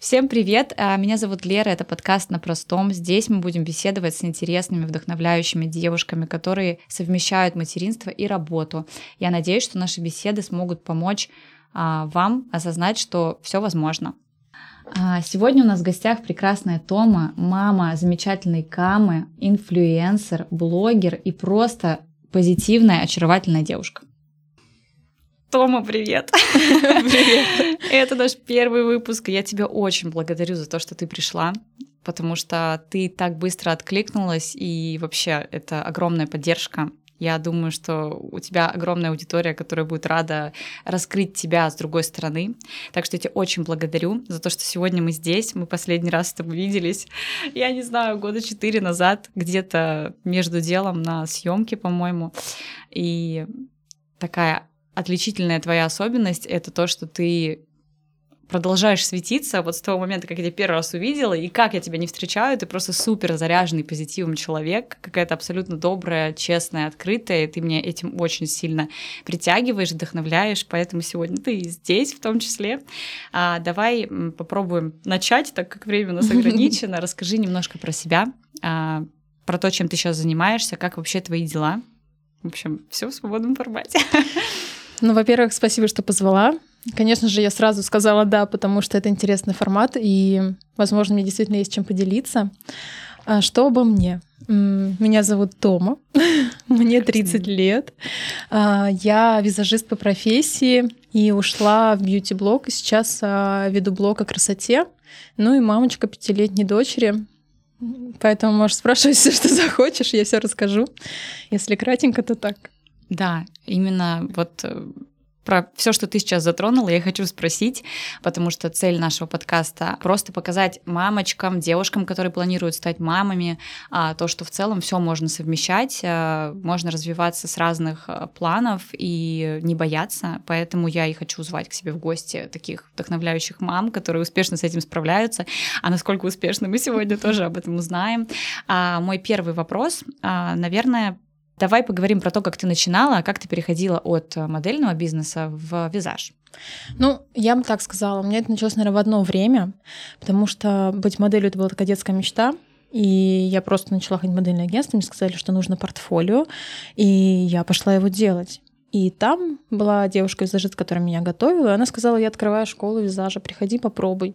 Всем привет! А, меня зовут Лера, это подкаст «На простом». Здесь мы будем беседовать с интересными, вдохновляющими девушками, которые совмещают материнство и работу. Я надеюсь, что наши беседы смогут помочь а, вам осознать, что все возможно. А, сегодня у нас в гостях прекрасная Тома, мама замечательной Камы, инфлюенсер, блогер и просто позитивная, очаровательная девушка. Тома, привет. Привет. Это наш первый выпуск. Я тебя очень благодарю за то, что ты пришла, потому что ты так быстро откликнулась, и вообще это огромная поддержка. Я думаю, что у тебя огромная аудитория, которая будет рада раскрыть тебя с другой стороны. Так что я тебя очень благодарю за то, что сегодня мы здесь. Мы последний раз с тобой виделись, я не знаю, года четыре назад, где-то между делом на съемке, по-моему. И такая отличительная твоя особенность — это то, что ты продолжаешь светиться вот с того момента, как я тебя первый раз увидела, и как я тебя не встречаю, ты просто супер заряженный позитивом человек, какая-то абсолютно добрая, честная, открытая, и ты меня этим очень сильно притягиваешь, вдохновляешь, поэтому сегодня ты здесь в том числе. А, давай попробуем начать, так как время у нас ограничено. Расскажи немножко про себя, а, про то, чем ты сейчас занимаешься, как вообще твои дела. В общем, все в свободном формате. Ну, во-первых, спасибо, что позвала. Конечно же, я сразу сказала да, потому что это интересный формат, и, возможно, мне действительно есть чем поделиться. А что обо мне? Меня зовут Тома, мне 30 лет. А, я визажист по профессии и ушла в бьюти-блог, и сейчас а, веду блог о красоте. Ну и мамочка пятилетней дочери. Поэтому можешь спрашивать все, что захочешь, я все расскажу. Если кратенько, то так. Да, именно вот э, про все, что ты сейчас затронула, я хочу спросить, потому что цель нашего подкаста просто показать мамочкам, девушкам, которые планируют стать мамами, а, то, что в целом все можно совмещать, а, можно развиваться с разных а, планов и не бояться. Поэтому я и хочу звать к себе в гости таких вдохновляющих мам, которые успешно с этим справляются. А насколько успешно мы сегодня тоже об этом узнаем. А мой первый вопрос, наверное, Давай поговорим про то, как ты начинала, как ты переходила от э, модельного бизнеса в визаж. Ну, я бы так сказала, у меня это началось, наверное, в одно время, потому что быть моделью — это была такая детская мечта, и я просто начала ходить в модельное агентство, мне сказали, что нужно портфолио, и я пошла его делать. И там была девушка-визажист, которая меня готовила, и она сказала, я открываю школу визажа, приходи, попробуй.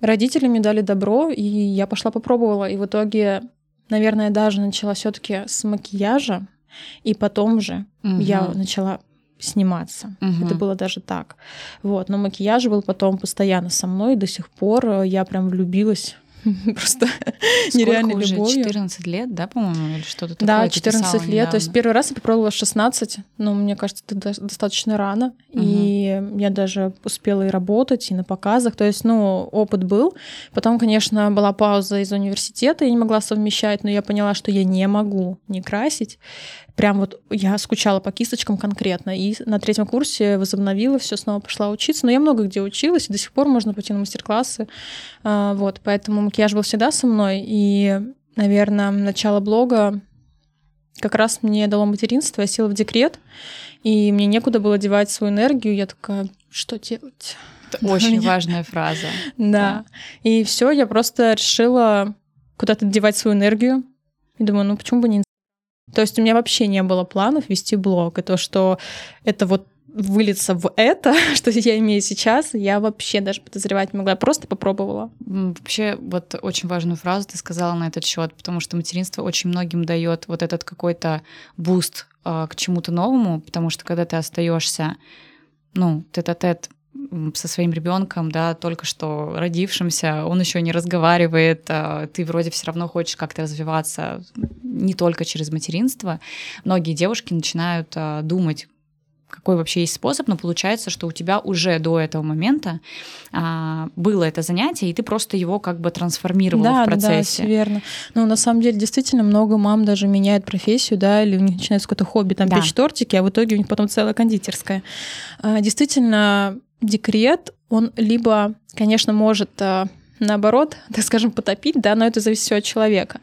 Родители мне дали добро, и я пошла попробовала. И в итоге наверное, даже начала все-таки с макияжа, и потом же угу. я начала сниматься. Угу. Это было даже так. Вот, но макияж был потом постоянно со мной, и до сих пор э, я прям влюбилась просто нереальной уже? любовью. 14 лет, да, по-моему, или что-то такое? Да, 14 лет. Недавно. То есть первый раз я попробовала 16, но мне кажется, это достаточно рано. Угу. И я даже успела и работать, и на показах. То есть, ну, опыт был. Потом, конечно, была пауза из университета, я не могла совмещать, но я поняла, что я не могу не красить прям вот я скучала по кисточкам конкретно. И на третьем курсе возобновила все, снова пошла учиться. Но я много где училась, и до сих пор можно пойти на мастер-классы. А, вот, поэтому макияж был всегда со мной. И, наверное, начало блога как раз мне дало материнство, я села в декрет, и мне некуда было девать свою энергию. Я такая, что делать? Это очень важная фраза. Да. И все, я просто решила куда-то девать свою энергию. И думаю, ну почему бы не то есть у меня вообще не было планов вести блог. И то, что это вот вылиться в это, что я имею сейчас, я вообще даже подозревать не могла, я просто попробовала. Вообще, вот очень важную фразу ты сказала на этот счет, потому что материнство очень многим дает вот этот какой-то boost э, к чему-то новому, потому что когда ты остаешься, ну, тет-а-тет со своим ребенком, да, только что родившимся, он еще не разговаривает, а ты вроде все равно хочешь как-то развиваться не только через материнство. Многие девушки начинают а, думать, какой вообще есть способ, но получается, что у тебя уже до этого момента а, было это занятие, и ты просто его как бы трансформировала да, в процессе. Да, верно. Ну, на самом деле, действительно, много мам даже меняют профессию, да, или у них начинается какое-то хобби, там, да. печь тортики, а в итоге у них потом целая кондитерская. А, действительно, декрет, он либо, конечно, может а, наоборот, так скажем, потопить, да, но это зависит все от человека.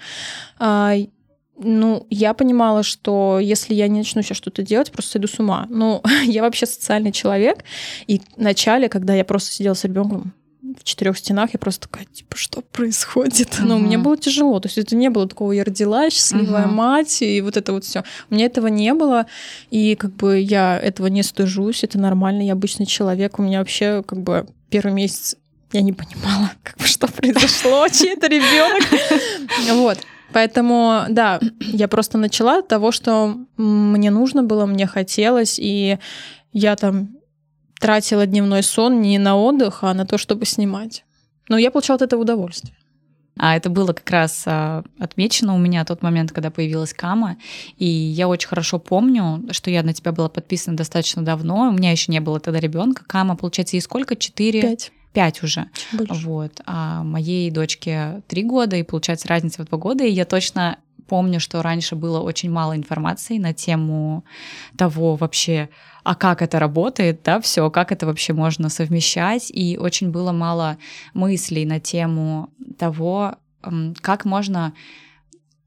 Ну, я понимала, что если я не начну сейчас что-то делать, просто сойду с ума. Ну, я вообще социальный человек, и в начале, когда я просто сидела с ребенком, в четырех стенах, я просто такая, типа, что происходит? Но мне было тяжело. То есть это не было такого, я родила, счастливая мать, и вот это вот все. У меня этого не было, и как бы я этого не стыжусь, это нормально, я обычный человек. У меня вообще как бы первый месяц я не понимала, как бы, что произошло, чей это ребенок. Вот. Поэтому, да, я просто начала от того, что мне нужно было, мне хотелось, и я там тратила дневной сон не на отдых, а на то, чтобы снимать. Но я получала от этого удовольствие. А это было как раз а, отмечено у меня тот момент, когда появилась Кама. И я очень хорошо помню, что я на тебя была подписана достаточно давно. У меня еще не было тогда ребенка. Кама, получается, ей сколько? Четыре? Пять. Пять уже. Больше. Вот. А моей дочке три года, и получается разница в два года. И я точно помню, что раньше было очень мало информации на тему того вообще, а как это работает, да, все, как это вообще можно совмещать, и очень было мало мыслей на тему того, как можно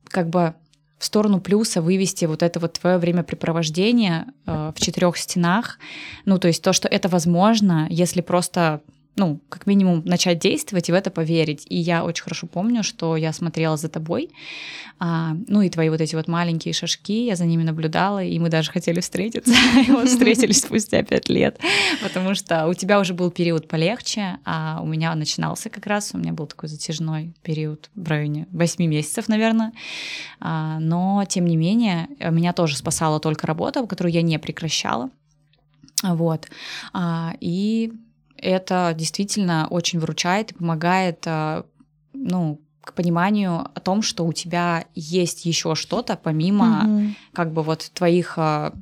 как бы в сторону плюса вывести вот это вот твое времяпрепровождение э, в четырех стенах. Ну, то есть то, что это возможно, если просто ну, как минимум, начать действовать и в это поверить. И я очень хорошо помню, что я смотрела за тобой, а, ну и твои вот эти вот маленькие шажки, я за ними наблюдала, и мы даже хотели встретиться, и вот встретились спустя пять лет, потому что у тебя уже был период полегче, а у меня начинался как раз, у меня был такой затяжной период в районе 8 месяцев, наверное, а, но тем не менее меня тоже спасала только работа, которую я не прекращала, вот, а, и это действительно очень выручает и помогает, а, ну, к пониманию о том, что у тебя есть еще что-то помимо mm как бы вот твоих а,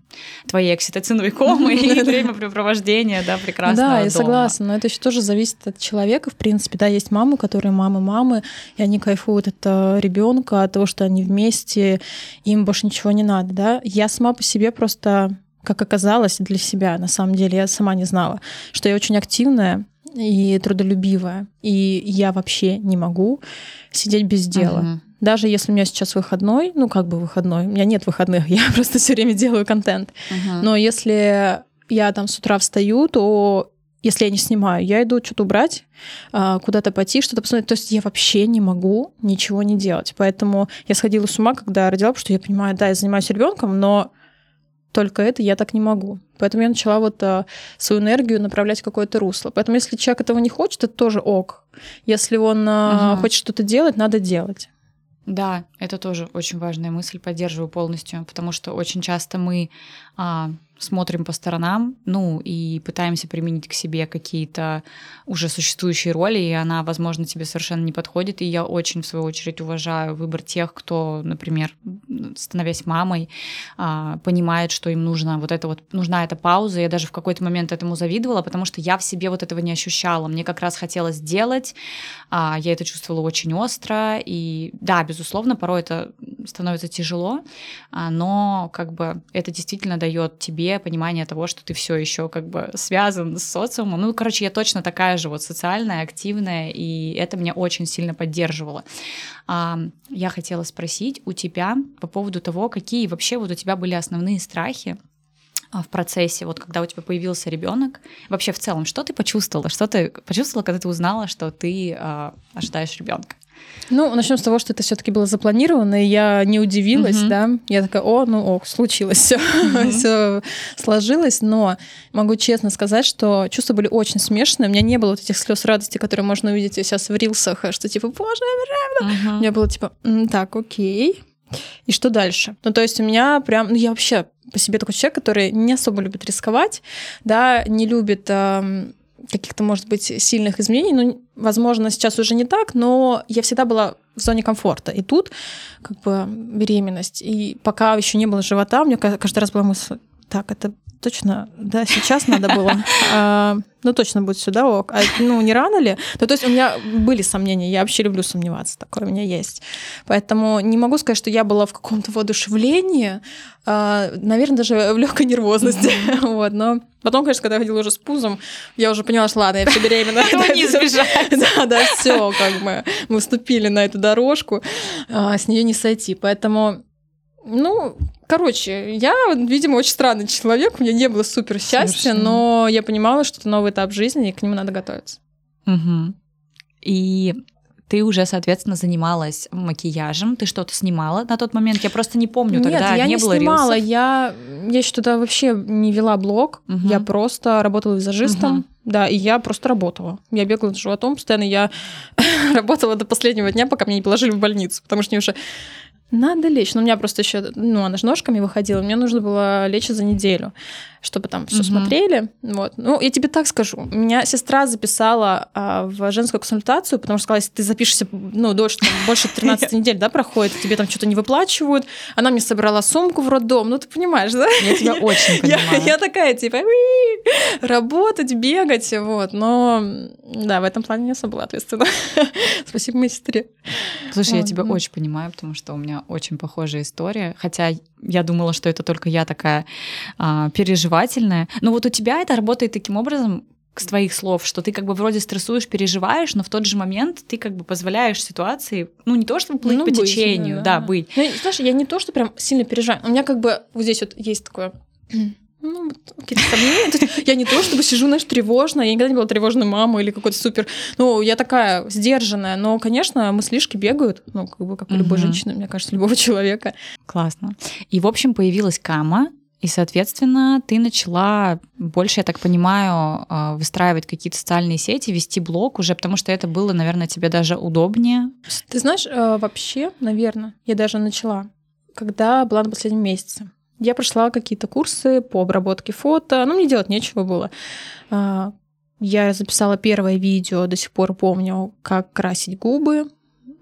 твоей окситоциновой комы и времяпрепровождения, да, прекрасного Да, я согласна, но это еще тоже зависит от человека, в принципе, да, есть мамы, которые мамы-мамы, и они кайфуют от э, ребенка, от того, что они вместе, им больше ничего не надо, да. Я сама по себе просто как оказалось для себя, на самом деле, я сама не знала, что я очень активная и трудолюбивая, и я вообще не могу сидеть без дела. Uh-huh. Даже если у меня сейчас выходной, ну как бы выходной, у меня нет выходных, я просто все время делаю контент. Uh-huh. Но если я там с утра встаю, то если я не снимаю, я иду что-то убрать, а, куда-то пойти, что-то посмотреть. То есть я вообще не могу ничего не делать. Поэтому я сходила с ума, когда родила, потому что я понимаю, да, я занимаюсь ребенком, но только это я так не могу. Поэтому я начала вот а, свою энергию направлять в какое-то русло. Поэтому если человек этого не хочет, это тоже ок. Если он а, ага. хочет что-то делать, надо делать. Да, это тоже очень важная мысль, поддерживаю полностью, потому что очень часто мы а, смотрим по сторонам, ну, и пытаемся применить к себе какие-то уже существующие роли, и она, возможно, тебе совершенно не подходит. И я очень, в свою очередь, уважаю выбор тех, кто, например, становясь мамой, а, понимает, что им нужно вот это вот, нужна эта пауза. Я даже в какой-то момент этому завидовала, потому что я в себе вот этого не ощущала. Мне как раз хотелось делать, а, я это чувствовала очень остро, и да, безусловно, порой это становится тяжело, а, но как бы это действительно дает тебе понимание того, что ты все еще как бы связан с социумом. Ну, короче, я точно такая же вот социальная, активная, и это меня очень сильно поддерживало. А, я хотела спросить у тебя по поводу того, какие вообще вот у тебя были основные страхи а, в процессе, вот когда у тебя появился ребенок, вообще в целом, что ты почувствовала? Что ты почувствовала, когда ты узнала, что ты э, ожидаешь ребенка? Ну, начнем с того, что это все-таки было запланировано, и я не удивилась, угу. да. Я такая, о, ну ок, случилось все, угу. все сложилось, но могу честно сказать, что чувства были очень смешанные. У меня не было вот этих слез радости, которые можно увидеть сейчас в рилсах, что типа, боже, я угу. У меня было типа, так, окей. И что дальше? Ну, то есть у меня прям, ну, я вообще по себе такой человек, который не особо любит рисковать, да, не любит эм, каких-то, может быть, сильных изменений. Ну, возможно, сейчас уже не так, но я всегда была в зоне комфорта. И тут как бы беременность. И пока еще не было живота, у меня каждый раз была мысль, так, это точно, да, сейчас надо было. А, ну, точно будет сюда, ок. А, ну, не рано ли? Ну, то есть у меня были сомнения, я вообще люблю сомневаться, такое у меня есть. Поэтому не могу сказать, что я была в каком-то воодушевлении, а, наверное, даже в легкой нервозности. вот, но потом, конечно, когда я ходила уже с пузом, я уже поняла, что ладно, я все беременна. не избежать. Да, да, все, как бы мы вступили на эту дорожку, с нее не сойти. Поэтому ну, короче, я, видимо, очень странный человек. У меня не было супер счастья, но я понимала, что это новый этап жизни, и к нему надо готовиться. Угу. И ты уже, соответственно, занималась макияжем, ты что-то снимала на тот момент? Я просто не помню, Нет, тогда я не, не было снимала, рилсов. я, я еще тогда вообще не вела блог, Мгм. я просто работала визажистом, Мгм. да, и я просто работала. Я бегала с животом постоянно, я работала до последнего дня, пока меня не положили в больницу, потому что мне уже надо лечь. Но у меня просто еще, ну, она же ножками выходила, мне нужно было лечь за неделю, чтобы там все Мгм. смотрели. Вот. Ну, я тебе так скажу. Меня сестра записала а, в женскую консультацию, потому что сказала, если ты запишешься, ну, дольше, там, больше 13 недель, да, проходит, тебе там что-то не выплачивают. Она мне собрала сумку в роддом, ну, ты понимаешь, да? Я тебя очень понимаю. я такая, типа, «Уи, работать, бегать, вот. Но, да, в этом плане не особо ответственна. Спасибо моей сестре. Слушай, я тебя очень понимаю, потому что у меня очень похожая история. Хотя я думала, что это только я такая а, переживательная. Но вот у тебя это работает таким образом, с твоих слов, что ты как бы вроде стрессуешь, переживаешь, но в тот же момент ты как бы позволяешь ситуации, ну не то чтобы плыть Ну, по быть, течению, да, быть. Ну, знаешь, я не то, что прям сильно переживаю. У меня как бы вот здесь вот есть такое... Ну, какие-то сомнения. Я не то, чтобы сижу, знаешь, тревожно. Я никогда не была тревожной мамой или какой-то супер... Ну, я такая сдержанная. Но, конечно, мыслишки бегают. Ну, как бы, как у любой женщины, мне кажется, любого человека. Классно. И, в общем, появилась Кама, и, соответственно, ты начала больше, я так понимаю, а, выстраивать какие-то социальные сети, вести блог уже, потому что это было, наверное, тебе даже удобнее. Ты знаешь, э, вообще, наверное, я даже начала, когда была на последнем месяце. Я прошла какие-то курсы по обработке фото, ну, мне делать нечего было. А, Я записала первое видео, до сих пор помню, как красить губы,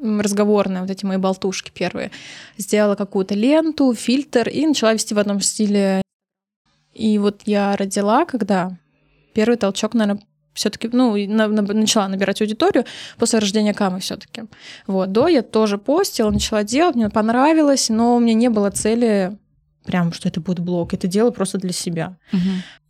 разговорные, вот эти мои болтушки первые. Сделала какую-то ленту, фильтр и начала вести в одном стиле. И вот я родила, когда первый толчок, наверное, все-таки, ну, на- на- начала набирать аудиторию после рождения Камы все-таки. Вот, до я тоже постила, начала делать, мне понравилось, но у меня не было цели прям, что это будет блог. Это дело просто для себя.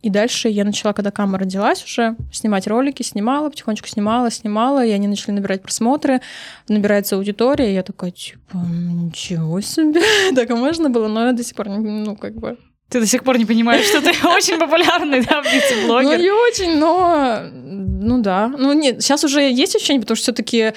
И дальше я начала, когда Кама родилась уже, снимать ролики, снимала, потихонечку снимала, снимала, и они начали набирать просмотры, набирается аудитория, и я такая, типа, ничего себе, так и можно было, но я до сих пор, ну, как бы... Ты до сих пор не понимаешь, что ты очень популярный, да, Ну, бьюти-блогер. не очень, но... Ну да. Ну нет, сейчас уже есть ощущение, потому что все таки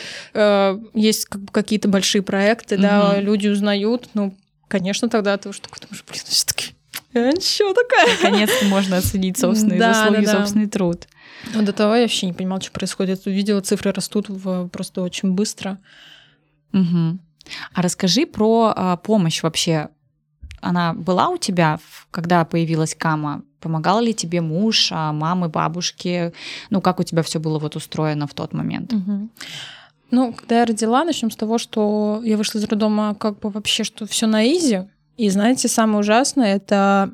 есть как бы какие-то большие проекты, да, люди узнают, ну, конечно, тогда ты уже такой думаешь, блин, все таки я ничего такая. Наконец-то можно оценить собственные Да, заслуги, да, да. собственный труд. Но до того я вообще не понимала, что происходит. Увидела, цифры растут в- просто очень быстро. Мгм. А расскажи про а, помощь вообще. Она была у тебя, когда появилась Кама? Помогал ли тебе муж, а, мамы, бабушки? Ну, как у тебя все было вот устроено в тот момент? Мгм. Ну, когда я родила, начнем с того, что я вышла из роддома как бы вообще, что все на изи. И знаете, самое ужасное это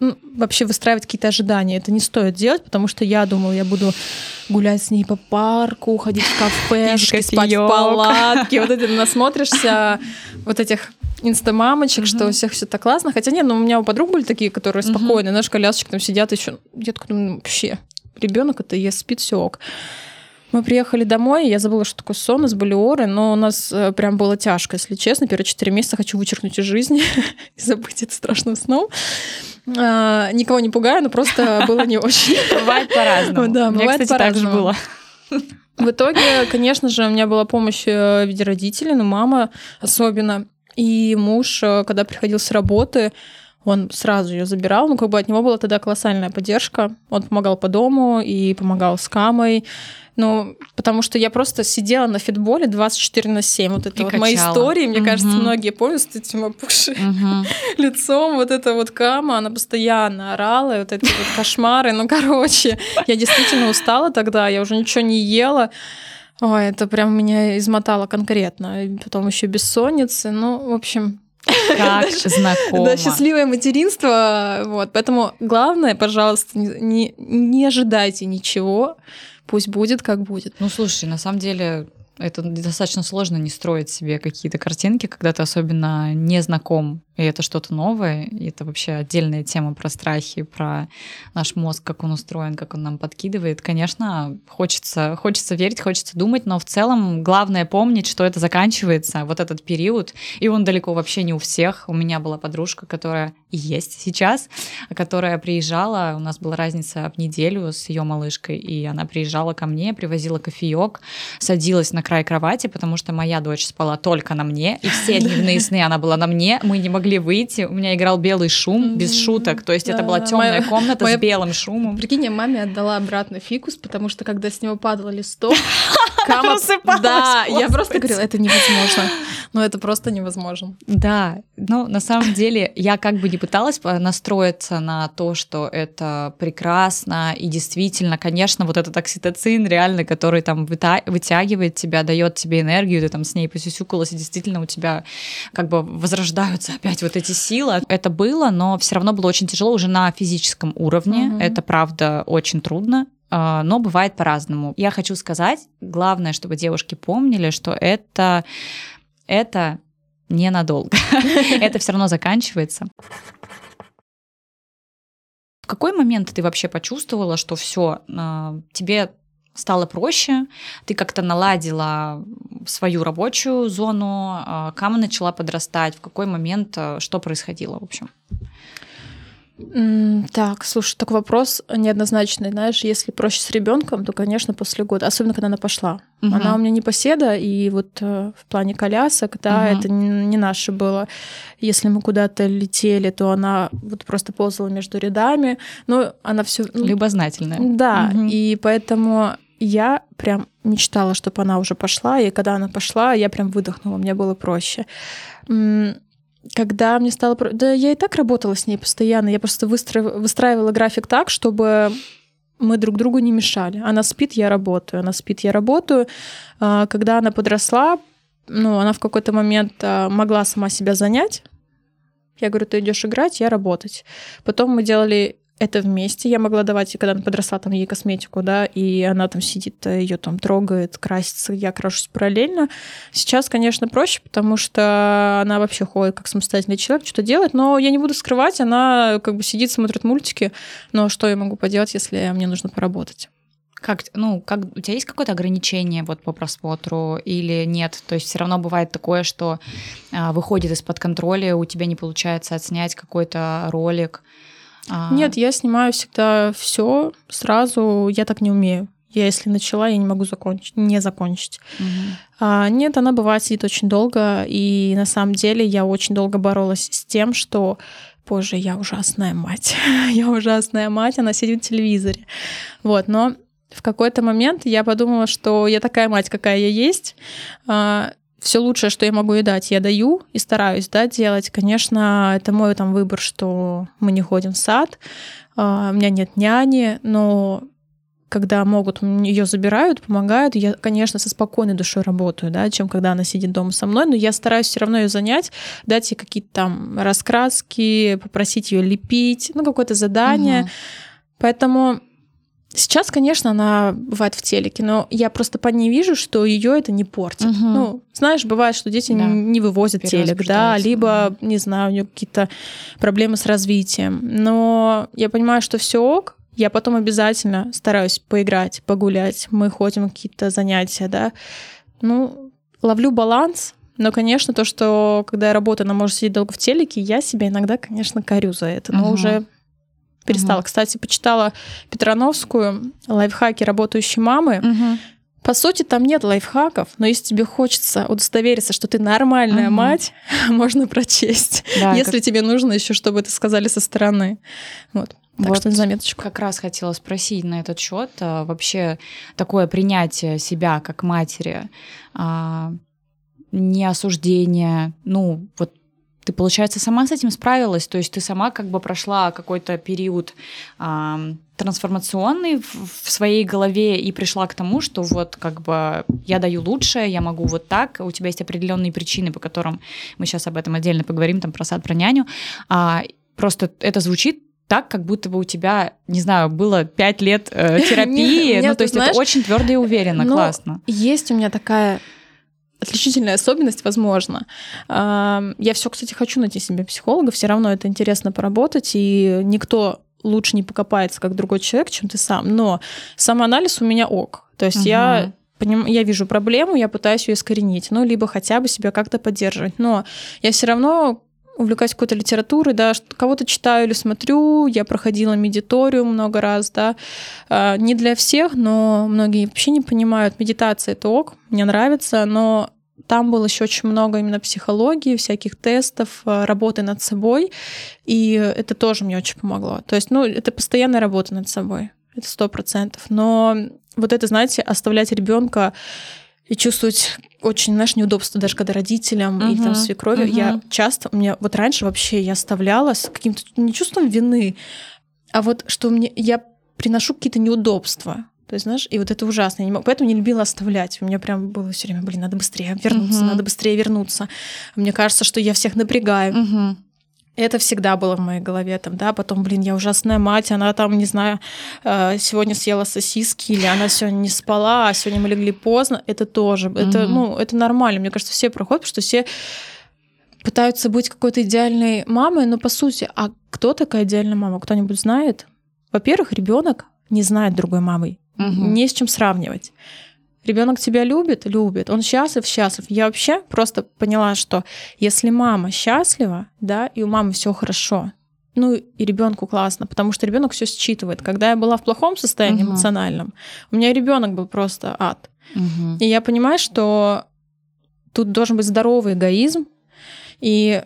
ну, вообще выстраивать какие-то ожидания. Это не стоит делать, потому что я думала, я буду гулять с ней по парку, ходить в кафешки, Пить спать в палатке. Вот это насмотришься вот этих инстамамочек, что у всех все так классно. Хотя нет, ну у меня у подруг были такие, которые спокойные, знаешь, колясочки там сидят еще. Я такая думаю, ну, вообще, ребенок это ест, спит, все ок. Мы приехали домой, я забыла, что такое сон, из болиоры, но у нас э, прям было тяжко, если честно. Первые четыре месяца хочу вычеркнуть из жизни и забыть это страшным сном. А, Никого не пугаю, но просто было не очень. Бывает по-разному. Да, бывает по-разному. было. В итоге, конечно же, у меня была помощь э, в виде родителей, ну, мама особенно. И муж, э, когда приходил с работы, он сразу ее забирал. Ну, как бы от него была тогда колоссальная поддержка. Он помогал по дому и помогал с камой. Ну, потому что я просто сидела на фитболе 24 на 7. Вот это И вот мои качала. истории, мне кажется, Мгм. многие помнят с этим опухшим Мгм. лицом. Вот эта вот кама, она постоянно орала, и вот эти вот кошмары. Ну, короче, я действительно устала тогда, я уже ничего не ела. Ой, это прям меня измотало конкретно. И потом еще бессонницы. Ну, в общем, Как знакомо. да, счастливое материнство. Вот. Поэтому главное, пожалуйста, не, не ожидайте ничего. Пусть будет, как будет. Ну, слушай, на самом деле это достаточно сложно не строить себе какие-то картинки, когда ты особенно не знаком и это что-то новое, и это вообще отдельная тема про страхи, про наш мозг, как он устроен, как он нам подкидывает. Конечно, хочется, хочется верить, хочется думать, но в целом главное помнить, что это заканчивается, вот этот период, и он далеко вообще не у всех. У меня была подружка, которая и есть сейчас, которая приезжала, у нас была разница в неделю с ее малышкой, и она приезжала ко мне, привозила кофеек, садилась на край кровати, потому что моя дочь спала только на мне, и все дневные сны она была на мне, мы не могли выйти, у меня играл белый шум, без шуток, то есть это была темная комната с белым шумом. Прикинь, я маме отдала обратно фикус, потому что когда с него падал листок, Кама... Да, я просто говорила, это невозможно. Но это просто невозможно. Да, ну на самом деле я как бы не пыталась настроиться на то, что это прекрасно и действительно, конечно, вот этот окситоцин реально, который там вытягивает тебя, дает тебе энергию, ты там с ней посюсюкалась, и действительно у тебя как бы возрождаются опять вот эти силы. Это было, но все равно было очень тяжело уже на физическом уровне. Угу. Это правда очень трудно. А, но бывает по-разному. Я хочу сказать, главное, чтобы девушки помнили, что это, это ненадолго. это все равно заканчивается. В какой момент ты вообще почувствовала, что все, а, тебе стало проще, ты как-то наладила свою рабочую зону, а, кама начала подрастать, в какой момент, что происходило, в общем? Так, слушай, такой вопрос неоднозначный. Знаешь, если проще с ребенком, то, конечно, после года, особенно когда она пошла. Угу. Она у меня не поседа, и вот э, в плане колясок, да, угу. это не, не наше было. Если мы куда-то летели, то она вот просто ползала между рядами. Но она все ну, Любознательная. Да, угу. и поэтому я прям мечтала, чтобы она уже пошла, и когда она пошла, я прям выдохнула, мне было проще когда мне стало... Да я и так работала с ней постоянно. Я просто выстраив... выстраивала график так, чтобы мы друг другу не мешали. Она спит, я работаю. Она спит, я работаю. А, когда она подросла, ну, она в какой-то момент а, могла сама себя занять. Я говорю, ты идешь играть, я работать. Потом мы делали это вместе. Я могла давать, когда она подросла, там ей косметику, да, и она там сидит, э, ее там трогает, красится, я крашусь параллельно. Сейчас, конечно, проще, потому что она вообще ходит как самостоятельный человек, что-то делает, но я не буду скрывать, она как бы сидит, смотрит мультики, но что я могу поделать, если мне нужно поработать? Как, ну, как, у тебя есть какое-то ограничение вот по просмотру или нет? То есть все равно бывает такое, что а, выходит из-под контроля, у тебя не получается отснять какой-то ролик, а... Нет, я снимаю всегда все сразу. Я так не умею. Я если начала, я не могу закончить, не закончить. Угу. А, нет, она бывает сидит очень долго, и на самом деле я очень долго боролась с тем, что Боже, я ужасная мать. я ужасная мать, она сидит в телевизоре. Вот, но в какой-то момент я подумала, что я такая мать, какая я есть. А, все лучшее, что я могу ей дать, я даю и стараюсь да, делать. Конечно, это мой там выбор, что мы не ходим в сад, а, у меня нет няни, но когда могут, ее забирают, помогают, я, конечно, со спокойной душой работаю, да, чем когда она сидит дома со мной, но я стараюсь все равно ее занять, дать ей какие-то там раскраски, попросить ее лепить, ну, какое-то задание. Угу. Поэтому Сейчас, конечно, она бывает в телеке, но я просто по ней вижу, что ее это не портит. Угу. Ну, знаешь, бывает, что дети да. не вывозят телек, да, либо, не знаю, у нее какие-то проблемы с развитием. Но я понимаю, что все ок, я потом обязательно стараюсь поиграть, погулять. Мы ходим какие-то занятия, да. Ну, ловлю баланс, но, конечно, то, что когда я работаю, она может сидеть долго в телеке, я себя иногда, конечно, корю за это. Но угу. уже перестала. Угу. Кстати, почитала Петрановскую лайфхаки работающей мамы. Угу. По сути, там нет лайфхаков, но если тебе хочется удостовериться, что ты нормальная угу. мать, можно прочесть. Да, если как... тебе нужно еще, чтобы это сказали со стороны. Вот. Так вот что на заметочку. Как раз хотела спросить на этот счет. А, вообще такое принятие себя как матери, а, не осуждение, ну вот ты, получается, сама с этим справилась, то есть ты сама как бы прошла какой-то период э, трансформационный в, в своей голове и пришла к тому, что вот как бы я даю лучшее, я могу вот так, у тебя есть определенные причины, по которым мы сейчас об этом отдельно поговорим, там про сад, про няню, а, просто это звучит так, как будто бы у тебя, не знаю, было пять лет э, терапии. ну, то есть это очень твердо и уверенно, ну, классно. Есть у меня такая отличительная особенность, возможно. Я все, кстати, хочу найти себе психолога, все равно это интересно поработать, и никто лучше не покопается, как другой человек, чем ты сам. Но самоанализ у меня ок. То есть угу. я я вижу проблему, я пытаюсь ее искоренить, ну, либо хотя бы себя как-то поддерживать. Но я все равно увлекаюсь какой-то литературой, да, кого-то читаю или смотрю, я проходила медиторию много раз, да, а, не для всех, но многие вообще не понимают, медитация это ок, мне нравится, но там было еще очень много именно психологии, всяких тестов, а, работы над собой, и это тоже мне очень помогло. То есть, ну, это постоянная работа над собой, это сто процентов. Но вот это, знаете, оставлять ребенка и чувствовать очень, знаешь, неудобство, даже когда родителям uh-huh, или там свекрови. Uh-huh. Я часто, у меня вот раньше вообще я оставляла с каким-то не чувством вины, а вот что мне я приношу какие-то неудобства. То есть, знаешь, и вот это ужасно. Я не мог, поэтому не любила оставлять. У меня прям было все время, блин, надо быстрее вернуться, uh-huh. надо быстрее вернуться. Мне кажется, что я всех напрягаю. Uh-huh. Это всегда было в моей голове, там, да, потом, блин, я ужасная мать, она там, не знаю, э, сегодня съела сосиски, или она сегодня не спала, а сегодня мы легли поздно, это тоже, mm-hmm. это, ну, это нормально, мне кажется, все проходят, потому что все пытаются быть какой-то идеальной мамой, но по сути, а кто такая идеальная мама? Кто-нибудь знает? Во-первых, ребенок не знает другой мамы, mm-hmm. не с чем сравнивать. Ребенок тебя любит, любит, он счастлив, счастлив. Я вообще просто поняла, что если мама счастлива, да, и у мамы все хорошо, ну и ребенку классно, потому что ребенок все считывает. Когда я была в плохом состоянии uh-huh. эмоциональном, у меня ребенок был просто ад. Uh-huh. И я понимаю, что тут должен быть здоровый эгоизм и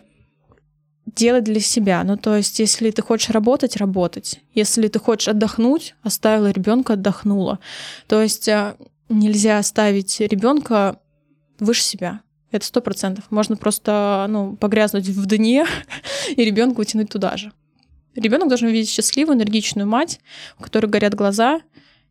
делать для себя. Ну, то есть, если ты хочешь работать, работать. Если ты хочешь отдохнуть, оставила ребенка, отдохнула. То есть а, нельзя ставить ребенка выше себя. Это сто процентов. Можно просто ну, погрязнуть в дне и ребенка утянуть туда же. Ребенок должен видеть счастливую, энергичную мать, у которой горят глаза,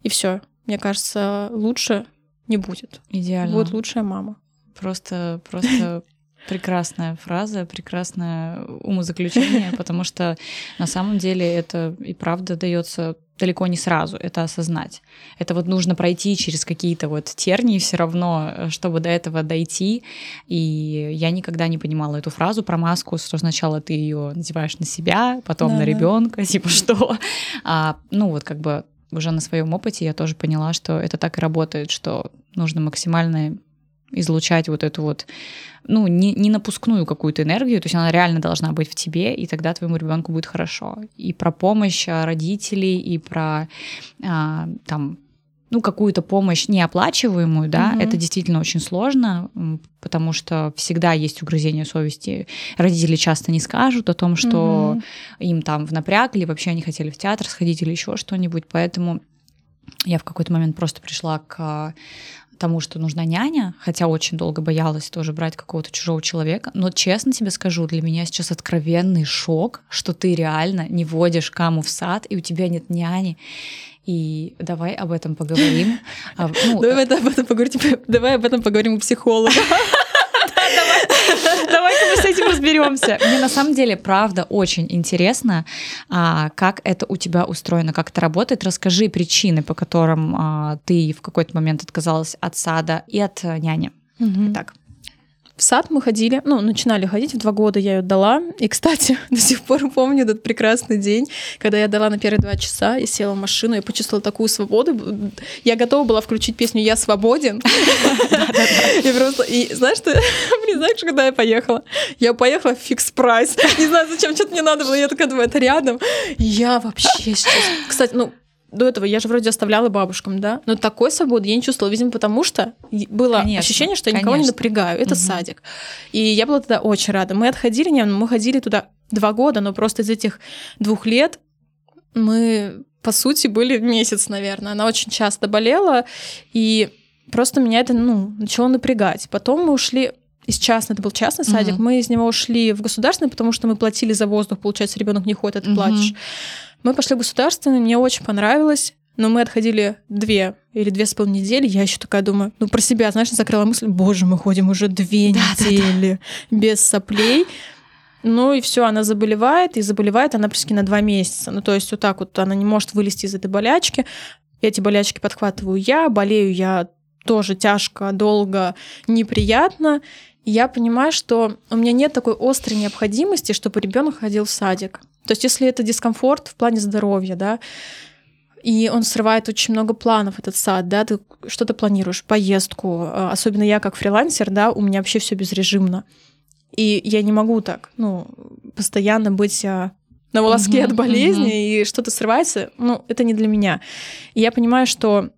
и все. Мне кажется, лучше не будет. Идеально. Будет лучшая мама. Просто, просто прекрасная фраза, прекрасное умозаключение, потому что на самом деле это и правда дается далеко не сразу это осознать. Это вот нужно пройти через какие-то вот тернии все равно, э, чтобы до этого дойти. И я никогда не понимала эту фразу про маску, что сначала ты ее надеваешь на себя, потом да, на ребенка, типа что. А, ну вот как бы уже на своем опыте я тоже поняла, что это так и работает, что нужно максимально излучать вот эту вот, ну, не, не напускную какую-то энергию, то есть она реально должна быть в тебе, и тогда твоему ребенку будет хорошо. И про помощь а, родителей, и про а, там ну, какую-то помощь неоплачиваемую, да, угу. это действительно очень сложно, потому что всегда есть угрызение совести. Родители часто не скажут о том, что угу. им там в напряг, или вообще они хотели в театр сходить, или еще что-нибудь, поэтому я в какой-то момент просто пришла к тому, что нужна няня, хотя очень долго боялась тоже брать какого-то чужого человека. Но честно тебе скажу, для меня сейчас откровенный шок, что ты реально не водишь каму в сад, и у тебя нет няни. И давай об этом поговорим. А, ну, давай об этом поговорим. Давай об этом поговорим у психолога. Этим разберемся. Мне на самом деле, правда, очень интересно, а, как это у тебя устроено, как это работает. Расскажи причины, по которым а, ты в какой-то момент отказалась от сада и от няни. Так. В сад мы ходили, ну, начинали ходить, в два года я ее дала. И, кстати, до сих пор помню этот прекрасный день, когда я дала на первые два часа, я села в машину, я почувствовала такую свободу. Я готова была включить песню «Я свободен». И просто, и знаешь, что, блин, знаешь, когда я поехала? Я поехала в фикс прайс. Не знаю, зачем, что-то мне надо было, я такая думаю, это рядом. Я вообще сейчас... Кстати, ну, до этого я же вроде оставляла бабушкам, да, но такой свободы я не чувствовала, видимо, потому что было конечно, ощущение, что я никого не напрягаю. Это угу. садик. И я была тогда очень рада. Мы отходили, не, мы ходили туда два года, но просто из этих двух лет мы, по сути, были месяц, наверное. Она очень часто болела, и просто меня это, ну, начало напрягать. Потом мы ушли из частного, это был частный садик, угу. мы из него ушли в государственный, потому что мы платили за воздух, получается, ребенок не ходит, а ты угу. платишь. Мы пошли в государственный, мне очень понравилось. Но мы отходили две или две с половиной недели. Я еще такая думаю, ну про себя, знаешь, закрыла мысль, боже, мы ходим уже две да, недели да, да. без соплей. Ну и все, она заболевает, и заболевает она практически на два месяца. Ну то есть вот так вот она не может вылезти из этой болячки. Эти болячки подхватываю я, болею я тоже тяжко, долго, неприятно. И я понимаю, что у меня нет такой острой необходимости, чтобы ребенок ходил в садик. То есть, если это дискомфорт в плане здоровья, да, и он срывает очень много планов, этот сад, да, ты что-то планируешь, поездку, а, особенно я как фрилансер, да, у меня вообще все безрежимно. И я не могу так, ну, постоянно быть а, на волоске uh-huh, от болезни, uh-huh. и что-то срывается, ну, это не для меня. И я понимаю, что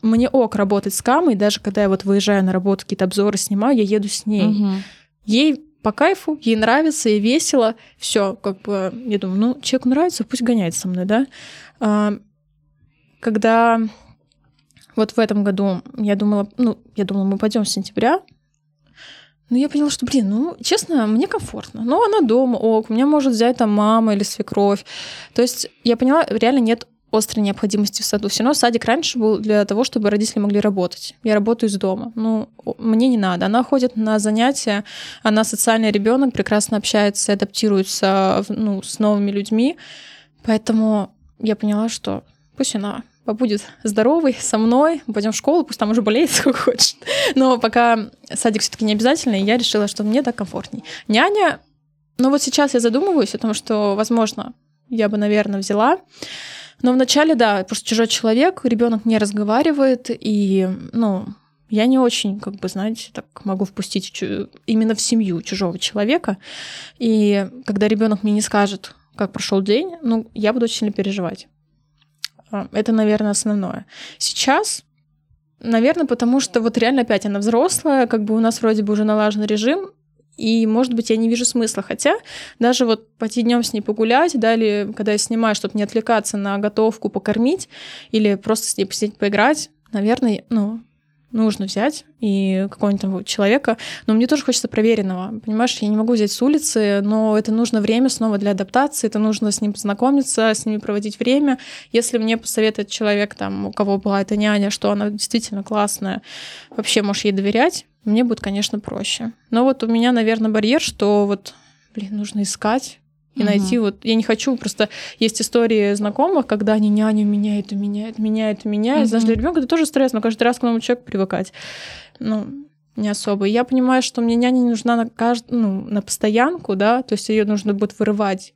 мне ок работать с Камой, даже когда я вот выезжаю на работу, какие-то обзоры снимаю, я еду с ней. Uh-huh. Ей по кайфу, ей нравится, ей весело, все, как бы, я думаю, ну, человеку нравится, пусть гоняет со мной, да. А, когда вот в этом году я думала, ну, я думала, мы пойдем с сентября, но я поняла, что, блин, ну, честно, мне комфортно. Ну, она дома, ок, меня может взять там мама или свекровь. То есть я поняла, реально нет острой необходимости в саду. Все равно садик раньше был для того, чтобы родители могли работать. Я работаю из дома. Ну, мне не надо. Она ходит на занятия, она социальный ребенок, прекрасно общается, адаптируется ну, с новыми людьми. Поэтому я поняла, что пусть она побудет здоровый со мной, пойдем в школу, пусть там уже болеет сколько хочет. Но пока садик все-таки не обязательный, я решила, что мне так комфортней. Няня, ну вот сейчас я задумываюсь о том, что, возможно, я бы, наверное, взяла. Но вначале, да, просто чужой человек, ребенок не разговаривает, и, ну, я не очень, как бы, знаете, так могу впустить именно в семью чужого человека. И когда ребенок мне не скажет, как прошел день, ну, я буду очень сильно переживать. А, это, наверное, основное. Сейчас, наверное, потому что вот реально опять она взрослая, как бы у нас вроде бы уже налажен режим, и, может быть, я не вижу смысла. Хотя даже вот пойти днем с ней погулять, да, или когда я снимаю, чтобы не отвлекаться на готовку, покормить, или просто с ней посидеть, поиграть, наверное, ну, нужно взять и какого-нибудь там человека. Но мне тоже хочется проверенного. Понимаешь, я не могу взять с улицы, но это нужно время снова для адаптации, это нужно с ним познакомиться, с ними проводить время. Если мне посоветует человек, там, у кого была эта няня, что она действительно классная, вообще можешь ей доверять, мне будет, конечно, проще. Но вот у меня, наверное, барьер, что вот, блин, нужно искать, и угу. найти вот... Я не хочу, просто есть истории знакомых, когда они няню меняют и меняют, меняют и меняют. Угу. Знаешь, для ребенка это тоже стресс, но каждый раз к новому человеку привыкать. Ну, не особо. я понимаю, что мне няня не нужна на кажд... ну, на постоянку, да, то есть ее нужно будет вырывать.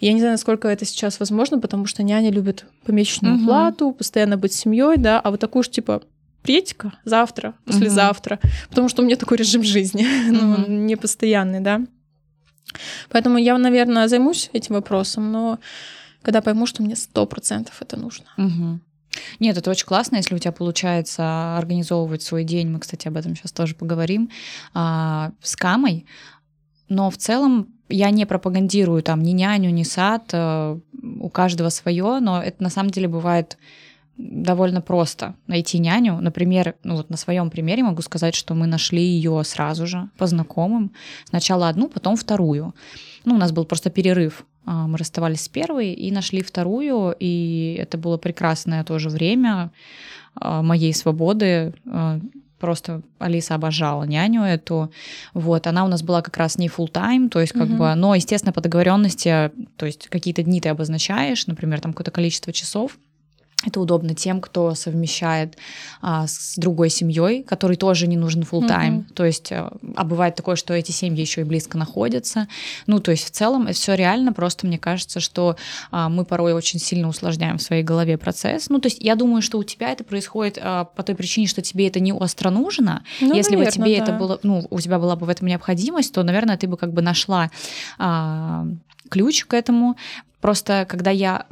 я не знаю, насколько это сейчас возможно, потому что няня любит помесячную угу. плату, постоянно быть семьей, да, а вот такую же типа приедьте-ка завтра, послезавтра, угу. потому что у меня такой режим жизни, угу. ну, непостоянный, да. Поэтому я, наверное, займусь этим вопросом, но когда пойму, что мне сто процентов это нужно. Угу. Нет, это очень классно, если у тебя получается организовывать свой день. Мы, кстати, об этом сейчас тоже поговорим а, с Камой. Но в целом я не пропагандирую там ни няню, ни сад. А, у каждого свое, но это на самом деле бывает довольно просто найти няню. Например, ну вот на своем примере могу сказать, что мы нашли ее сразу же по знакомым. Сначала одну, потом вторую. Ну, у нас был просто перерыв. А, мы расставались с первой и нашли вторую, и это было прекрасное тоже время а, моей свободы. А, просто Алиса обожала няню эту. Вот, она у нас была как раз не full time, то есть как угу. бы, но, естественно, по договоренности, то есть какие-то дни ты обозначаешь, например, там какое-то количество часов, это удобно тем, кто совмещает а, с другой семьей, который тоже не нужен full time. Mm-hmm. То есть, а, а бывает такое, что эти семьи еще и близко находятся. Ну, то есть, в целом, это все реально. Просто мне кажется, что а, мы порой очень сильно усложняем в своей голове процесс. Ну, то есть, я думаю, что у тебя это происходит а, по той причине, что тебе это не остро нужно. Ну, Если наверное, бы тебе да. это было, ну, у тебя была бы в этом необходимость, то, наверное, ты бы как бы нашла а, ключ к этому. Просто когда я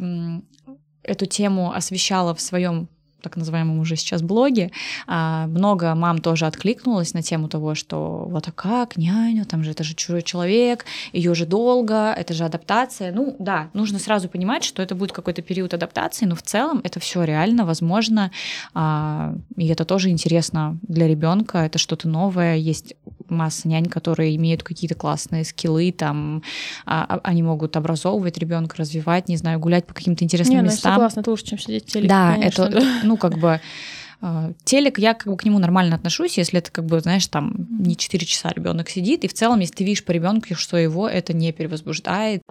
эту тему освещала в своем так называемом уже сейчас блоге, а, много мам тоже откликнулось на тему того, что вот а как, няню, там же это же чужой человек, ее же долго, это же адаптация. Ну да, нужно сразу понимать, что это будет какой-то период адаптации, но в целом это все реально возможно, а, и это тоже интересно для ребенка, это что-то новое, есть масса нянь, которые имеют какие-то классные скиллы, там а, они могут образовывать ребенка, развивать, не знаю, гулять по каким-то интересным не, ну, местам. Ну, классно, это лучше, чем сидеть в телеке, Да, конечно, это, да. Ну, как бы а, телек, я как бы к нему нормально отношусь, если это как бы, знаешь, там не 4 часа ребенок сидит, и в целом, если ты видишь по ребенку, что его это не перевозбуждает.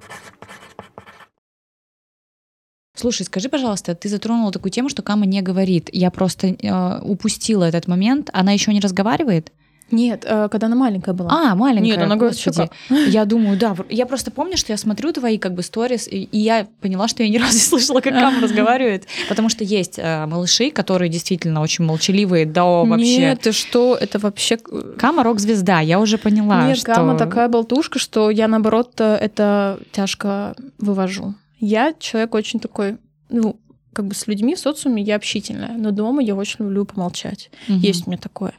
Слушай, скажи, пожалуйста, ты затронула такую тему, что Кама не говорит. Я просто э, упустила этот момент. Она еще не разговаривает? Нет, э, когда она маленькая была. А, маленькая. Нет, она господи. Я думаю, да. Я просто помню, что я смотрю твои как бы сторис, и и я поняла, что я ни разу не слышала, как Кама разговаривает. Потому что есть э, малыши, которые действительно очень молчаливые, до вообще. Нет, ты что, это вообще... Кама рок-звезда, я уже поняла, Нет, что... Кама такая болтушка, что я, наоборот, э, это тяжко вывожу. Я человек очень такой, ну, как бы с людьми в социуме я общительная, но дома я очень люблю помолчать. Мгм. Есть у меня такое.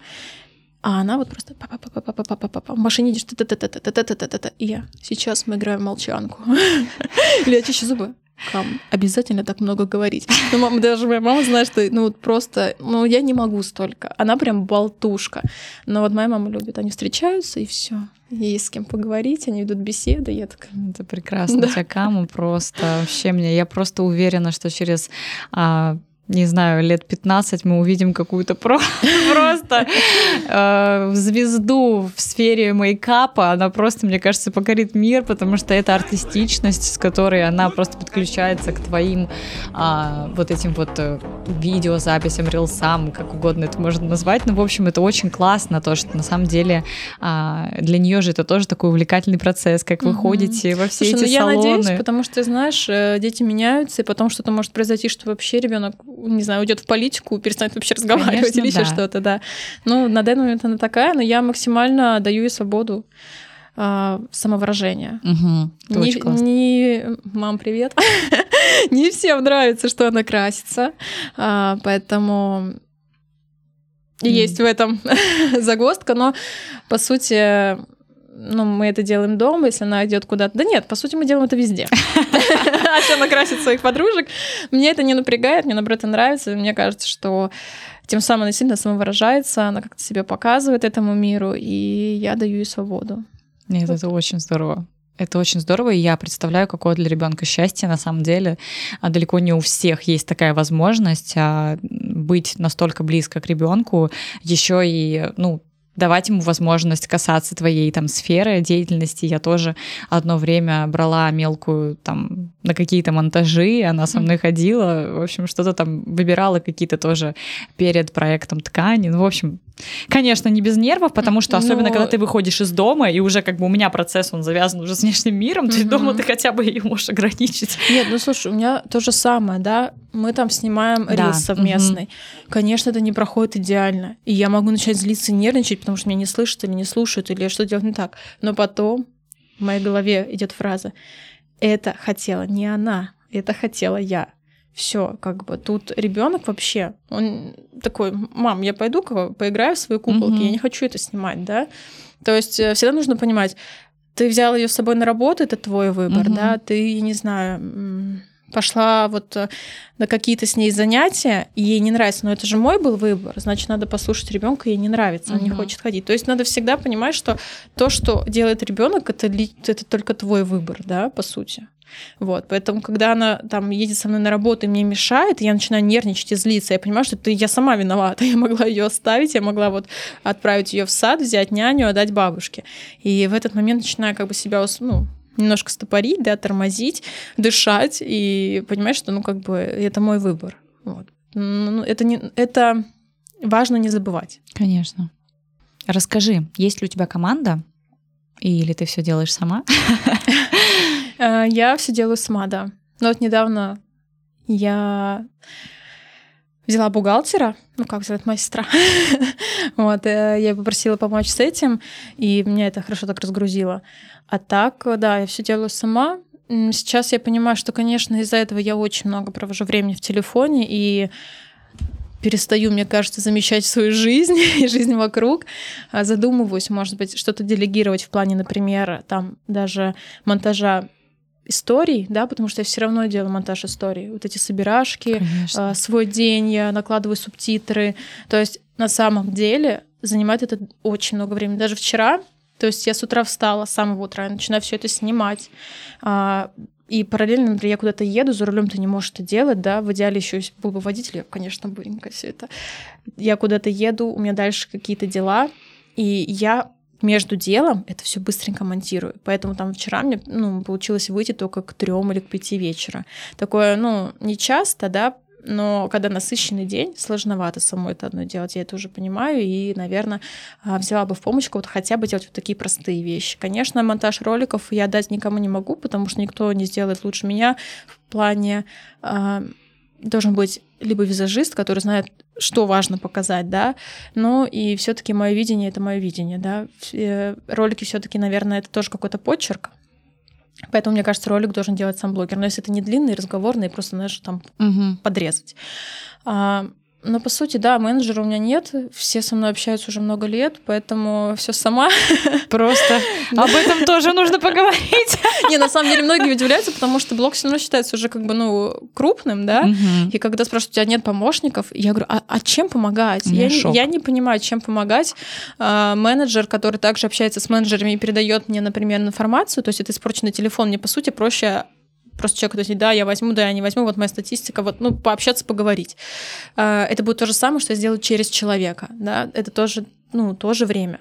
А она вот просто па па па па па па па па па в машине идешь. И я, сейчас мы играем молчанку. Или я чищу зубы. Кам, обязательно так много говорить. Ну, мама, даже моя мама знает, что ну вот просто, ну я не могу столько. Она прям болтушка. Но вот моя мама любит, они встречаются и все. Есть с кем поговорить, они ведут беседы, я такая, Это прекрасно. У тебя Кама просто вообще мне. Я просто уверена, что через а, не знаю, лет 15 мы увидим какую-то про- просто э, звезду в сфере мейкапа. Она просто, мне кажется, покорит мир, потому что это артистичность, с которой она просто подключается к твоим а, вот этим вот э, видеозаписям, рилсам, как угодно это можно назвать. Ну, в общем, это очень классно, то, что на самом деле а, для нее же это тоже такой увлекательный процесс, как вы ходите во все Слушай, ну эти я салоны. надеюсь, потому что, знаешь, э, дети меняются, и потом что-то может произойти, что вообще ребенок, не знаю, уйдет в политику, перестанет вообще разговаривать Конечно, или еще да. что-то, да. Ну, на данный момент она такая, но я максимально даю ей свободу а, самовыражения. Это Не, классно. не- мам, привет. не всем нравится, что она красится, а, поэтому Мгм. есть в этом загвоздка, но по сути, ну, мы это делаем дома, если она идет куда-то. Да нет, по сути, мы делаем это везде. А что она красит своих подружек? Мне это не напрягает, мне наоборот это нравится. Мне кажется, что тем самым она сильно самовыражается, она как-то себя показывает этому миру, и я даю ей свободу. Нет, это очень здорово. Это очень здорово, и я представляю, какое для ребенка счастье на самом деле. А далеко не у всех есть такая возможность а, быть настолько близко к ребенку, еще и, ну, давать ему возможность касаться твоей там сферы деятельности. Я тоже одно время брала мелкую там на какие-то монтажи, она со мной ходила, в общем, что-то там выбирала какие-то тоже перед проектом ткани. Ну, в общем, конечно, не без нервов, потому что особенно, Но- когда ты выходишь из дома, и уже как бы у меня процесс, он завязан уже с внешним миром, то есть Мгм. дома ты хотя бы ее можешь ограничить. Нет, ну слушай, у меня то же самое, да. Мы там снимаем Да, рилс совместный. Конечно, это не проходит идеально. И я могу начать злиться и нервничать, потому что меня не слышат или не слушают, или что делать не так. Но потом в моей голове идет фраза: Это хотела не она, это хотела я. Все, как бы тут ребенок вообще, он такой, мам, я пойду поиграю в свои куколки, Мгм. я не хочу это снимать, да. То есть э, всегда нужно понимать, ты взял ее с собой на работу, это твой выбор, Мгм. да, ты, я не знаю, пошла вот э, на какие-то с ней занятия, и ей не нравится, но это же мой был выбор, значит, надо послушать ребенка, ей не нравится, он не Мгм. хочет ходить. То есть надо всегда понимать, что то, что делает ребенок, это, это только твой выбор, да, по сути. Вот, поэтому, когда она там едет со мной на работу и мне мешает, я начинаю нервничать и злиться, я понимаю, что это я сама виновата, я могла ее оставить, я могла вот отправить ее в сад, взять няню, отдать бабушке. И в этот момент начинаю как бы себя, ну, немножко стопорить, да, тормозить, дышать и понимать, что, ну, как бы это мой выбор. Вот. Ну, это, не, это важно не забывать. Конечно. Расскажи, есть ли у тебя команда? Или ты все делаешь сама? Э, Я все делаю сама, да. Но вот недавно я взяла бухгалтера, ну как взять моя сестра. вот, э, я попросила помочь с этим, и меня это хорошо так разгрузило. А так, да, я все делаю сама. Сейчас я понимаю, что, конечно, из-за этого я очень много провожу времени в телефоне и перестаю, мне кажется, замечать свою жизнь и жизнь вокруг, А задумываюсь, может быть, что-то делегировать в плане, например, там даже монтажа историй, да, потому что я все равно делаю монтаж историй. Вот эти собирашки, а, свой день, я накладываю субтитры. То есть на самом деле занимает это очень много времени. Даже вчера, то есть я с утра встала, с самого утра, я начинаю все это снимать. А, И параллельно, например, я куда-то еду, за рулем ты не можешь это делать, да, в идеале еще был бы водитель, я, конечно, быренько все это. Я куда-то еду, у меня дальше какие-то дела, и я между делом это все быстренько монтирую. Поэтому там вчера мне ну, получилось выйти только к трем или к пяти вечера. Такое, ну, не часто, да, но когда насыщенный день, сложновато самой это одно делать, я это уже понимаю, и, наверное, а, взяла бы в помощь кого-то хотя бы делать вот такие простые вещи. Конечно, монтаж роликов я дать никому не могу, потому что никто не сделает лучше меня в плане а, должен быть либо визажист, который знает, что важно показать, да, но и все-таки мое видение это мое видение, да. Ролики все-таки, наверное, это тоже какой-то почерк. Поэтому, мне кажется, ролик должен делать сам блогер. Но если это не длинный, разговорный, просто, знаешь, там угу. подрезать. А, но по сути, да, менеджера у меня нет, все со мной общаются уже много лет, поэтому все сама. Просто об этом тоже нужно поговорить. Не, на самом деле многие удивляются, потому что блог все равно считается уже как бы, ну, крупным, да, и когда спрашивают, у тебя нет помощников, я говорю, а, а чем помогать? Я не, я не понимаю, чем помогать. А, менеджер, который также общается с менеджерами и передает мне, например, информацию, то есть это испорченный телефон, мне, по сути, проще просто человеку сказать, да, я возьму, да, я не возьму, вот моя статистика, вот, ну, пообщаться, поговорить. А, это будет то же самое, что я сделаю через человека, да, это тоже, ну, тоже время.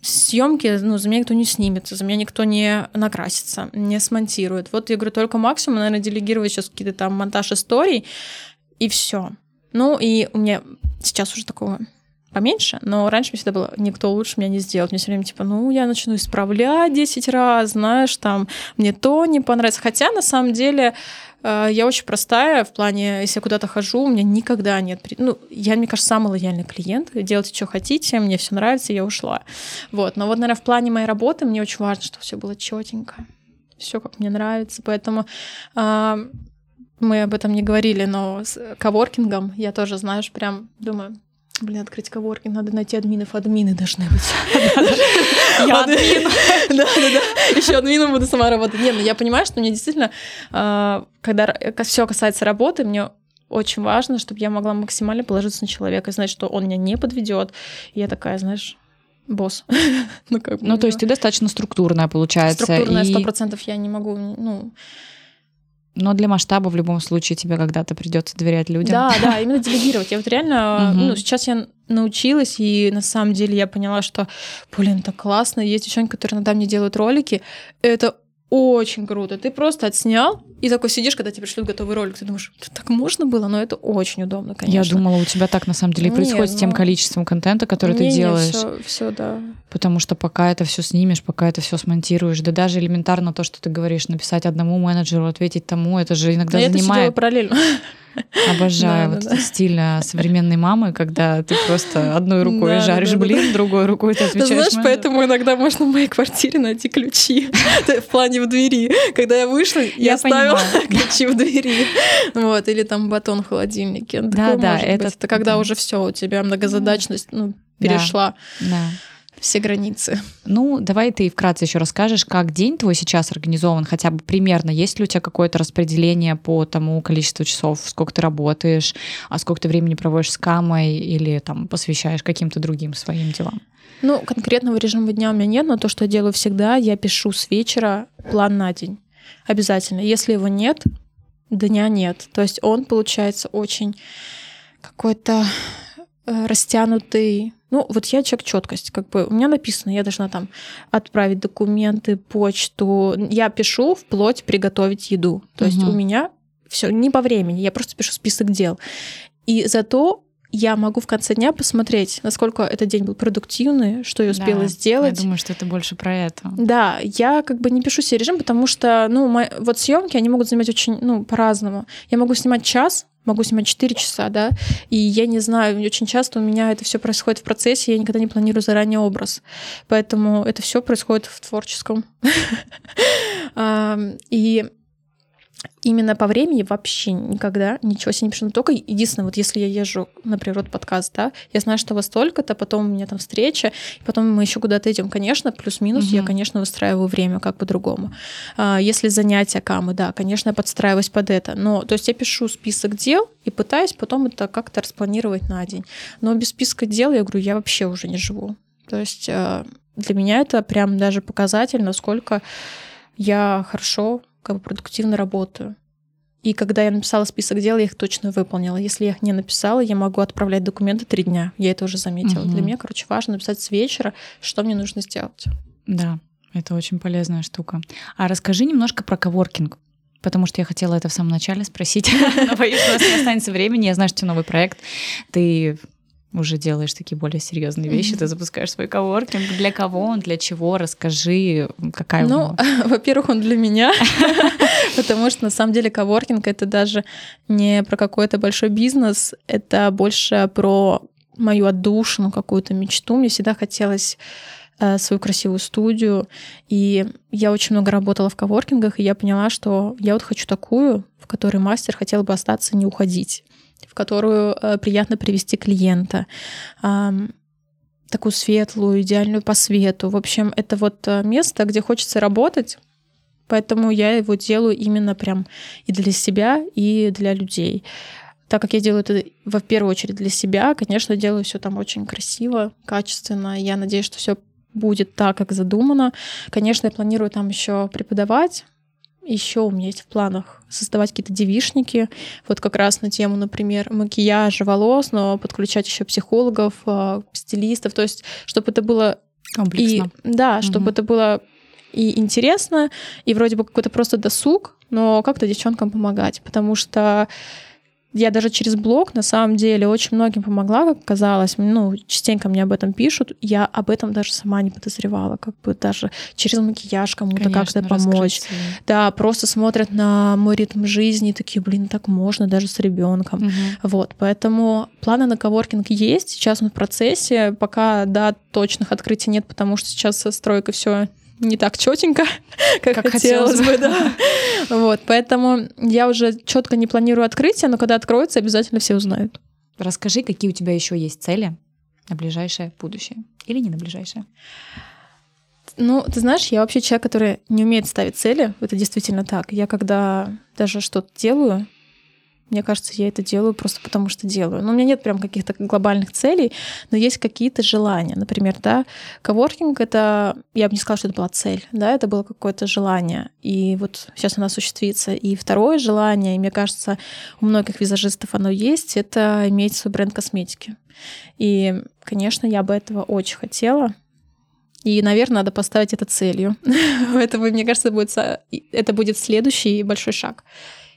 Съемки, ну, за меня никто не снимется, за меня никто не накрасится, не смонтирует. Вот я говорю, только максимум, наверное, делегировать сейчас какие-то там монтаж историй, и все. Ну, и у меня сейчас уже такого поменьше, но раньше мне всегда было, никто лучше меня не сделает. Мне все время типа, ну, я начну исправлять 10 раз, знаешь, там, мне то не понравится. Хотя, на самом деле, э, я очень простая в плане, если я куда-то хожу, у меня никогда нет... Ну, я, мне кажется, самый лояльный клиент. Делайте, что хотите, мне все нравится, я ушла. Вот. Но вот, наверное, в плане моей работы мне очень важно, чтобы все было четенько. Все как мне нравится. Поэтому э, мы об этом не говорили, но с коворкингом я тоже, знаешь, прям думаю, Блин, открыть коворкинг, надо найти админов, админы должны быть. Я админ. Да, да, да. Еще админом буду сама работать. Нет, ну я понимаю, что мне действительно, а, когда все касается работы, мне очень важно, чтобы я могла максимально положиться на человека, знать, что он меня не подведет. И я такая, знаешь, босс. ну, как бы, ну, то есть ты достаточно структурная, получается. Структурная, сто процентов я не могу, ну, но для масштаба в любом случае тебе когда-то придется доверять людям. Да, да, именно делегировать. Я вот реально, ну, сейчас я научилась, и на самом деле я поняла, что, блин, так классно. Есть девчонки, которые иногда мне делают ролики. Это очень круто. Ты просто отснял, и такой сидишь, когда тебе пришлют готовый ролик, ты думаешь, так можно было, но это очень удобно, конечно. Я думала, у тебя так на самом деле и происходит Нет, с тем ну... количеством контента, который не, ты делаешь. Все, все, да. Потому что пока это все снимешь, пока это все смонтируешь, да даже элементарно то, что ты говоришь, написать одному менеджеру, ответить тому, это же иногда но занимает. Я это параллельно. Обожаю вот этот стиль а, современной мамы, когда ты просто одной рукой жаришь блин, другой рукой ты отвечаешь. Знаешь, поэтому иногда можно в моей квартире найти ключи в плане в двери. Когда я вышла, я оставила ключи в двери. Вот, или там батон в холодильнике. Да, да, это когда уже все у тебя многозадачность ну, перешла. Да все границы. Ну, давай ты вкратце еще расскажешь, как день твой сейчас организован, хотя бы примерно. Есть ли у тебя какое-то распределение по тому количеству часов, сколько ты работаешь, а сколько ты времени проводишь с камой или там посвящаешь каким-то другим своим делам? Ну, конкретного режима дня у меня нет, но то, что я делаю всегда, я пишу с вечера план на день. Обязательно. Если его нет, дня нет. То есть он получается очень какой-то э, растянутый, ну, вот я человек четкость, как бы у меня написано, я должна там отправить документы, почту. Я пишу вплоть приготовить еду. То угу. есть у меня все не по времени, я просто пишу список дел. И зато я могу в конце дня посмотреть, насколько этот день был продуктивный, что я успела да, сделать. Я думаю, что это больше про это. Да, я как бы не пишу себе режим, потому что, ну, мои, вот съемки, они могут занимать очень, ну, по-разному. Я могу снимать час, могу снимать 4 часа, да, и я не знаю, очень часто у меня это все происходит в процессе, я никогда не планирую заранее образ, поэтому это все происходит в творческом. И именно по времени вообще никогда ничего себе не пишу. Но только единственное, вот если я езжу на природу подкаст, да, я знаю, что во столько-то, потом у меня там встреча, и потом мы еще куда-то идем, конечно, плюс-минус, угу. я, конечно, выстраиваю время как по-другому. А, если занятия камы, да, конечно, я подстраиваюсь под это. Но, то есть я пишу список дел и пытаюсь потом это как-то распланировать на день. Но без списка дел, я говорю, я вообще уже не живу. То есть а, для меня это прям даже показатель, насколько я хорошо как бы продуктивно работаю. И когда я написала список дел, я их точно выполнила. Если я их не написала, я могу отправлять документы три дня. Я это уже заметила. Угу. Для меня, короче, важно написать с вечера, что мне нужно сделать. Да, это очень полезная штука. А расскажи немножко про коворкинг. Потому что я хотела это в самом начале спросить. Но боюсь, у нас не останется времени. Я знаю, что новый проект. Ты уже делаешь такие более серьезные вещи, ты запускаешь свой коворкинг. Для кого он, для чего? Расскажи, какая Ну, во-первых, он для меня, потому что на самом деле коворкинг это даже не про какой-то большой бизнес, это больше про мою отдушину, какую-то мечту. Мне всегда хотелось э, свою красивую студию. И я очень много работала в коворкингах, и я поняла, что я вот хочу такую, в которой мастер хотел бы остаться, не уходить в которую э, приятно привести клиента такую светлую, идеальную по свету. В общем, это вот э, место, где хочется работать, поэтому я его делаю именно прям и для себя, и для людей. Так как я делаю это во первую очередь для себя, конечно, делаю все там очень красиво, качественно. Я надеюсь, что все будет так, как задумано. Конечно, я планирую там еще преподавать, еще у меня есть в планах создавать какие-то девишники, вот как раз на тему, например, макияжа волос, но подключать еще психологов, а, стилистов, то есть чтобы это было комплексно. И, да, чтобы угу. это было и интересно, и вроде бы какой-то просто досуг, но как-то девчонкам помогать, потому что я даже через блог, на самом деле, очень многим помогла, как казалось. Ну, частенько мне об этом пишут. Я об этом даже сама не подозревала. Как бы даже через макияж кому-то как-то помочь. Да, просто смотрят на мой ритм жизни и такие, блин, так можно даже с ребенком. Угу. Вот, поэтому планы на коворкинг есть. Сейчас он в процессе. Пока, да, точных открытий нет, потому что сейчас стройка все не так четенько, как, как хотелось, хотелось бы, да. Вот, поэтому я уже четко не планирую открытие, но когда откроется, обязательно все узнают. Расскажи, какие у тебя еще есть цели на ближайшее будущее или не на ближайшее? Ну, ты знаешь, я вообще человек, который не умеет ставить цели. Это действительно так. Я когда даже что-то делаю, мне кажется, я это делаю просто потому, что делаю. Но у меня нет прям каких-то глобальных целей, но есть какие-то желания. Например, да, коворкинг — это... Я бы не сказала, что это была цель, да, это было какое-то желание. И вот сейчас оно осуществится. И второе желание, и мне кажется, у многих визажистов оно есть, это иметь свой бренд косметики. И, конечно, я бы этого очень хотела, и, наверное, надо поставить это целью. Поэтому, мне кажется, это будет следующий большой шаг,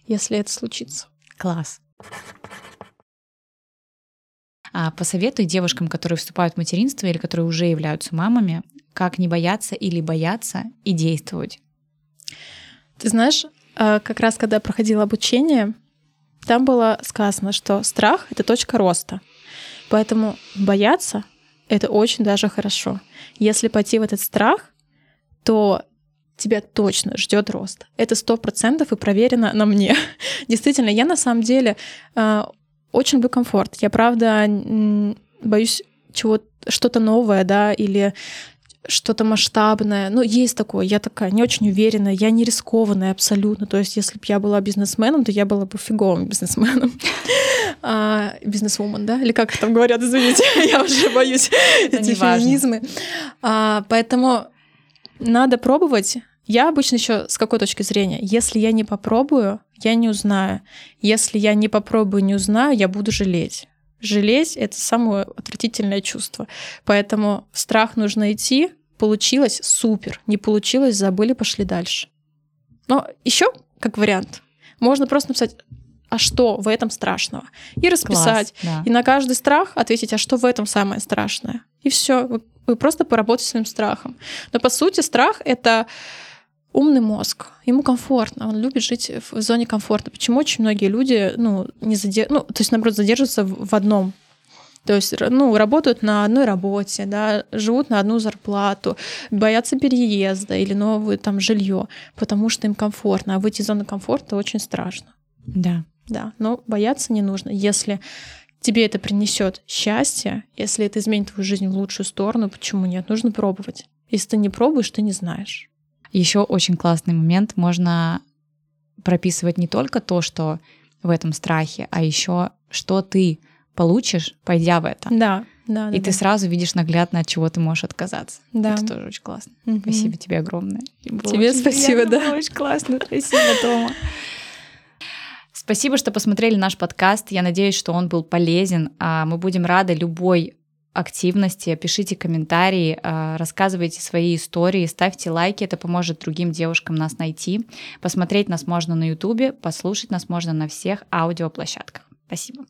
если это случится. Класс. А посоветуй девушкам, которые вступают в материнство или которые уже являются мамами, как не бояться или бояться и действовать. Ты знаешь, а, как раз когда я проходила обучение, там было сказано, что страх — это точка роста. Поэтому бояться — это очень даже хорошо. Если пойти в этот страх, то тебя точно ждет рост. Это сто процентов и проверено на мне. Действительно, я на самом деле э, очень люблю комфорт. Я правда боюсь чего что-то новое, да, или что-то масштабное. Ну, есть такое. Я такая не очень уверенная, я не рискованная абсолютно. То есть, если бы я была бизнесменом, то я была бы фиговым бизнесменом. а, бизнесвумен, да? Или как там говорят, извините, я уже боюсь эти феминизмы. А, поэтому надо пробовать. Я обычно еще с какой точки зрения? Если я не попробую, я не узнаю. Если я не попробую, не узнаю, я буду жалеть. Жалеть — это самое отвратительное чувство. Поэтому в страх нужно идти. Получилось — супер. Не получилось — забыли, пошли дальше. Но еще как вариант, можно просто написать а что в этом страшного? И расписать. Класс, да. И на каждый страх ответить, а что в этом самое страшное? И все. Вы, просто поработаете своим страхом. Но по сути страх это умный мозг. Ему комфортно, он любит жить в зоне комфорта. Почему очень многие люди, ну, не задер... ну, то есть, наоборот, задерживаются в одном то есть, ну, работают на одной работе, да, живут на одну зарплату, боятся переезда или новое там жилье, потому что им комфортно, а выйти из зоны комфорта очень страшно. Да. Да, но бояться не нужно. Если тебе это принесет счастье, если это изменит твою жизнь в лучшую сторону, почему нет? Нужно пробовать. Если ты не пробуешь, ты не знаешь. Еще очень классный момент. Можно прописывать не только то, что в этом страхе, а еще что ты получишь, пойдя в это. Да, да. И да, ты да. сразу видишь наглядно, от чего ты можешь отказаться. Да. Это тоже очень классно. Угу. Спасибо тебе огромное. Тебе спасибо, да. Было очень классно. Спасибо, Тома. Спасибо, что посмотрели наш подкаст. Я надеюсь, что он был полезен. А, мы будем рады любой активности, пишите комментарии, а, рассказывайте свои истории, ставьте лайки, это поможет другим девушкам нас найти. Посмотреть нас можно на ютубе, послушать нас можно на всех аудиоплощадках. Спасибо.